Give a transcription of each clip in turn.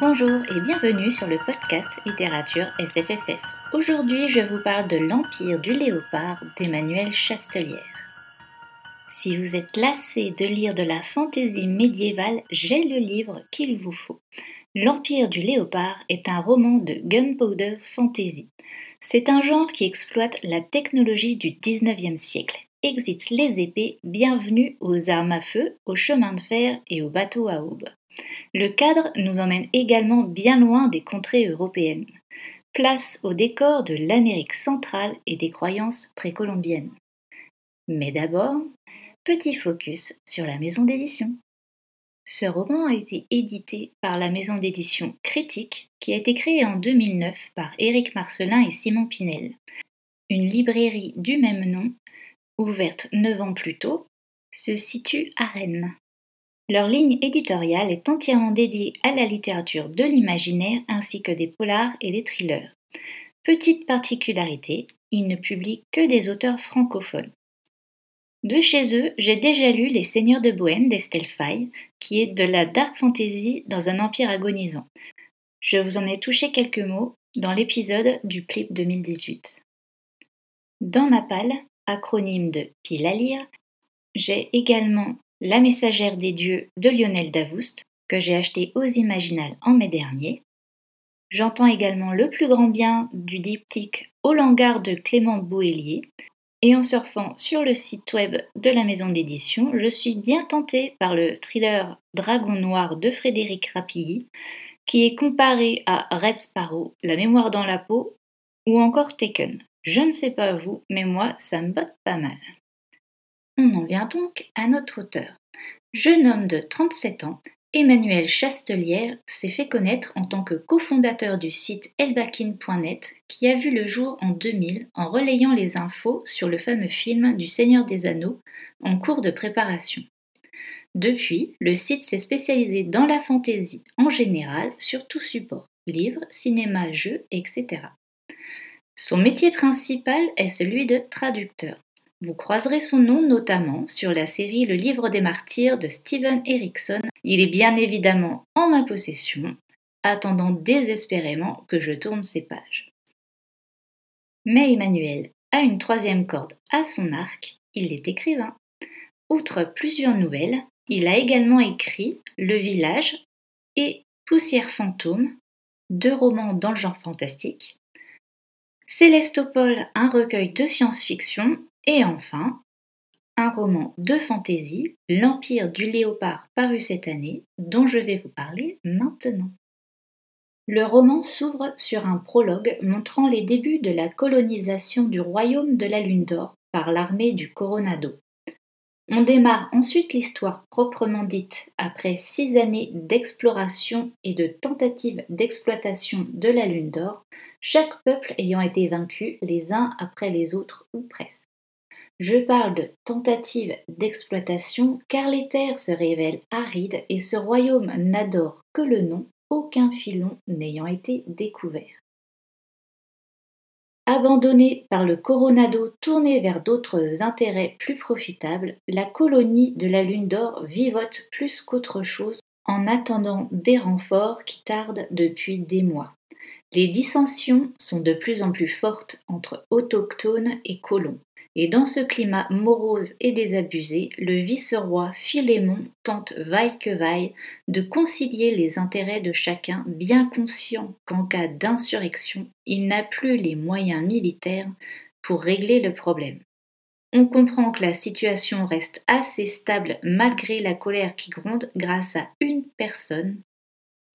Bonjour et bienvenue sur le podcast Littérature SFFF. Aujourd'hui, je vous parle de L'Empire du Léopard d'Emmanuel Chastelière. Si vous êtes lassé de lire de la fantaisie médiévale, j'ai le livre qu'il vous faut. L'Empire du Léopard est un roman de gunpowder fantasy. C'est un genre qui exploite la technologie du 19e siècle. Exit les épées, bienvenue aux armes à feu, aux chemins de fer et aux bateaux à aube. Le cadre nous emmène également bien loin des contrées européennes. Place au décor de l'Amérique centrale et des croyances précolombiennes. Mais d'abord, petit focus sur la maison d'édition. Ce roman a été édité par la maison d'édition Critique, qui a été créée en 2009 par Éric Marcelin et Simon Pinel. Une librairie du même nom, ouverte neuf ans plus tôt, se situe à Rennes. Leur ligne éditoriale est entièrement dédiée à la littérature de l'imaginaire ainsi que des polars et des thrillers. Petite particularité, ils ne publient que des auteurs francophones. De chez eux, j'ai déjà lu Les Seigneurs de Bohème d'Estelle qui est de la dark fantasy dans un empire agonisant. Je vous en ai touché quelques mots dans l'épisode du Plip 2018. Dans ma palle, acronyme de pile à lire, j'ai également la messagère des dieux de Lionel Davoust, que j'ai acheté aux Imaginales en mai dernier. J'entends également le plus grand bien du diptyque Au langard de Clément Boélier. Et en surfant sur le site web de la maison d'édition, je suis bien tentée par le thriller Dragon Noir de Frédéric Rapilly, qui est comparé à Red Sparrow, La mémoire dans la peau, ou encore Taken. Je ne sais pas vous, mais moi, ça me botte pas mal. On en vient donc à notre auteur. Jeune homme de 37 ans, Emmanuel Chastelière s'est fait connaître en tant que cofondateur du site elbakin.net qui a vu le jour en 2000 en relayant les infos sur le fameux film du Seigneur des Anneaux en cours de préparation. Depuis, le site s'est spécialisé dans la fantaisie en général sur tout support, livres, cinéma, jeux, etc. Son métier principal est celui de traducteur. Vous croiserez son nom notamment sur la série Le livre des martyrs de Steven Erickson. Il est bien évidemment en ma possession, attendant désespérément que je tourne ses pages. Mais Emmanuel a une troisième corde à son arc, il est écrivain. Outre plusieurs nouvelles, il a également écrit Le village et Poussière fantôme, deux romans dans le genre fantastique. Célestopole, un recueil de science-fiction et enfin, un roman de fantaisie, L'Empire du Léopard paru cette année, dont je vais vous parler maintenant. Le roman s'ouvre sur un prologue montrant les débuts de la colonisation du royaume de la Lune d'Or par l'armée du Coronado. On démarre ensuite l'histoire proprement dite après six années d'exploration et de tentatives d'exploitation de la Lune d'Or, chaque peuple ayant été vaincu les uns après les autres ou presque. Je parle de tentative d'exploitation car les terres se révèlent arides et ce royaume n'adore que le nom, aucun filon n'ayant été découvert. Abandonnée par le Coronado tourné vers d'autres intérêts plus profitables, la colonie de la Lune d'Or vivote plus qu'autre chose en attendant des renforts qui tardent depuis des mois. Les dissensions sont de plus en plus fortes entre autochtones et colons. Et dans ce climat morose et désabusé, le vice-roi Philémon tente vaille que vaille de concilier les intérêts de chacun, bien conscient qu'en cas d'insurrection, il n'a plus les moyens militaires pour régler le problème. On comprend que la situation reste assez stable malgré la colère qui gronde grâce à une personne,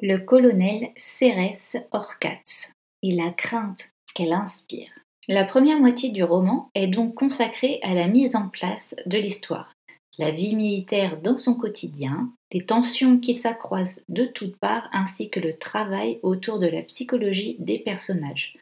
le colonel Cérès Orcatz, et la crainte qu'elle inspire. La première moitié du roman est donc consacrée à la mise en place de l'histoire, la vie militaire dans son quotidien, les tensions qui s'accroissent de toutes parts ainsi que le travail autour de la psychologie des personnages,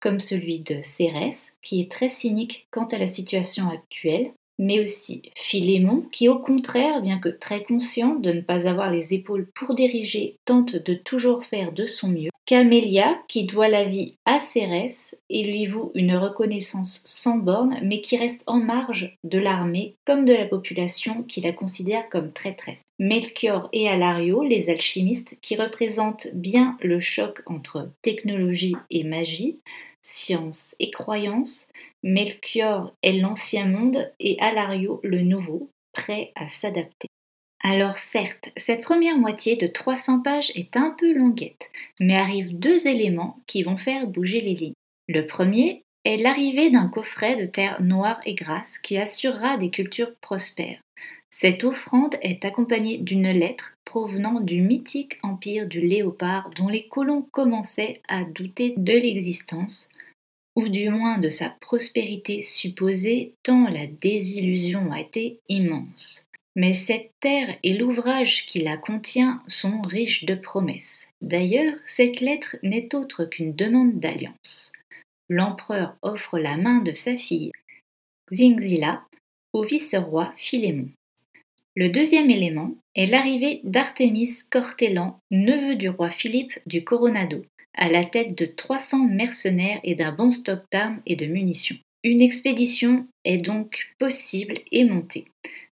comme celui de Cérès, qui est très cynique quant à la situation actuelle, mais aussi Philémon, qui au contraire, bien que très conscient de ne pas avoir les épaules pour diriger, tente de toujours faire de son mieux. Camélia, qui doit la vie à Cérès et lui voue une reconnaissance sans borne, mais qui reste en marge de l'armée comme de la population qui la considère comme traîtresse. Melchior et Alario, les alchimistes, qui représentent bien le choc entre technologie et magie, science et croyance, Melchior est l'ancien monde et Alario le nouveau, prêt à s'adapter. Alors certes, cette première moitié de 300 pages est un peu longuette, mais arrivent deux éléments qui vont faire bouger les lignes. Le premier est l'arrivée d'un coffret de terre noire et grasse qui assurera des cultures prospères. Cette offrande est accompagnée d'une lettre provenant du mythique empire du léopard dont les colons commençaient à douter de l'existence, ou du moins de sa prospérité supposée, tant la désillusion a été immense. Mais cette terre et l'ouvrage qui la contient sont riches de promesses. D'ailleurs, cette lettre n'est autre qu'une demande d'alliance. L'empereur offre la main de sa fille, Xingzila, au vice-roi Philémon. Le deuxième élément est l'arrivée d'Artémis Cortélan, neveu du roi Philippe du Coronado, à la tête de 300 mercenaires et d'un bon stock d'armes et de munitions. Une expédition est donc possible et montée.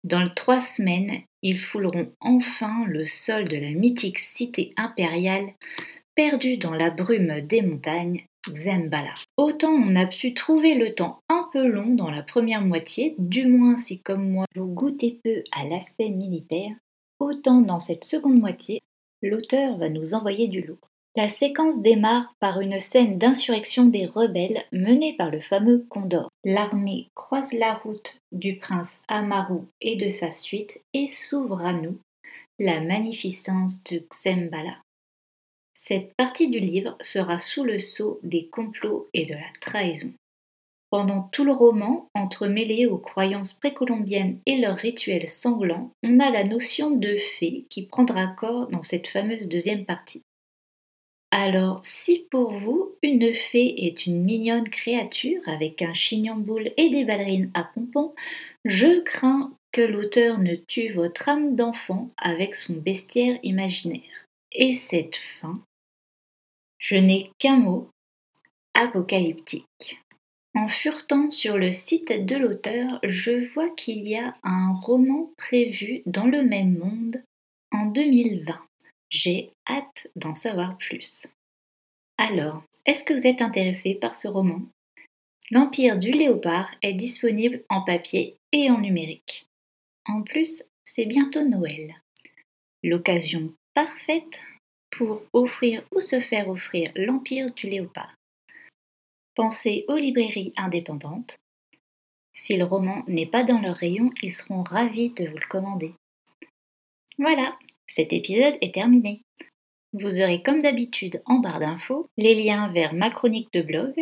Dans trois semaines, ils fouleront enfin le sol de la mythique cité impériale perdue dans la brume des montagnes, Autant on a pu trouver le temps un peu long dans la première moitié, du moins si comme moi vous goûtez peu à l'aspect militaire, autant dans cette seconde moitié, l'auteur va nous envoyer du lourd. La séquence démarre par une scène d'insurrection des rebelles menée par le fameux Condor. L'armée croise la route du prince Amaru et de sa suite et s'ouvre à nous, la magnificence de Xembala. Cette partie du livre sera sous le sceau des complots et de la trahison. Pendant tout le roman, entremêlé aux croyances précolombiennes et leurs rituels sanglants, on a la notion de fée qui prendra corps dans cette fameuse deuxième partie. Alors, si pour vous, une fée est une mignonne créature avec un chignon boule et des ballerines à pompons, je crains que l'auteur ne tue votre âme d'enfant avec son bestiaire imaginaire. Et cette fin, je n'ai qu'un mot, apocalyptique. En furetant sur le site de l'auteur, je vois qu'il y a un roman prévu dans le même monde en 2020. J'ai hâte d'en savoir plus. Alors, est-ce que vous êtes intéressé par ce roman? L'Empire du Léopard est disponible en papier et en numérique. En plus, c'est bientôt Noël. L'occasion parfaite pour offrir ou se faire offrir l'Empire du Léopard. Pensez aux librairies indépendantes. Si le roman n'est pas dans leur rayon, ils seront ravis de vous le commander. Voilà, cet épisode est terminé. Vous aurez comme d'habitude en barre d'infos les liens vers ma chronique de blog,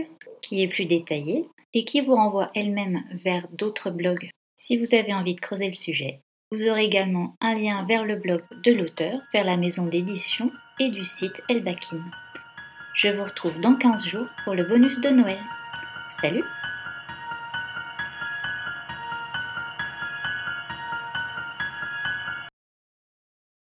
qui est plus détaillée et qui vous renvoie elle-même vers d'autres blogs si vous avez envie de creuser le sujet. Vous aurez également un lien vers le blog de l'auteur, vers la maison d'édition et du site Elbakin. Je vous retrouve dans 15 jours pour le bonus de Noël. Salut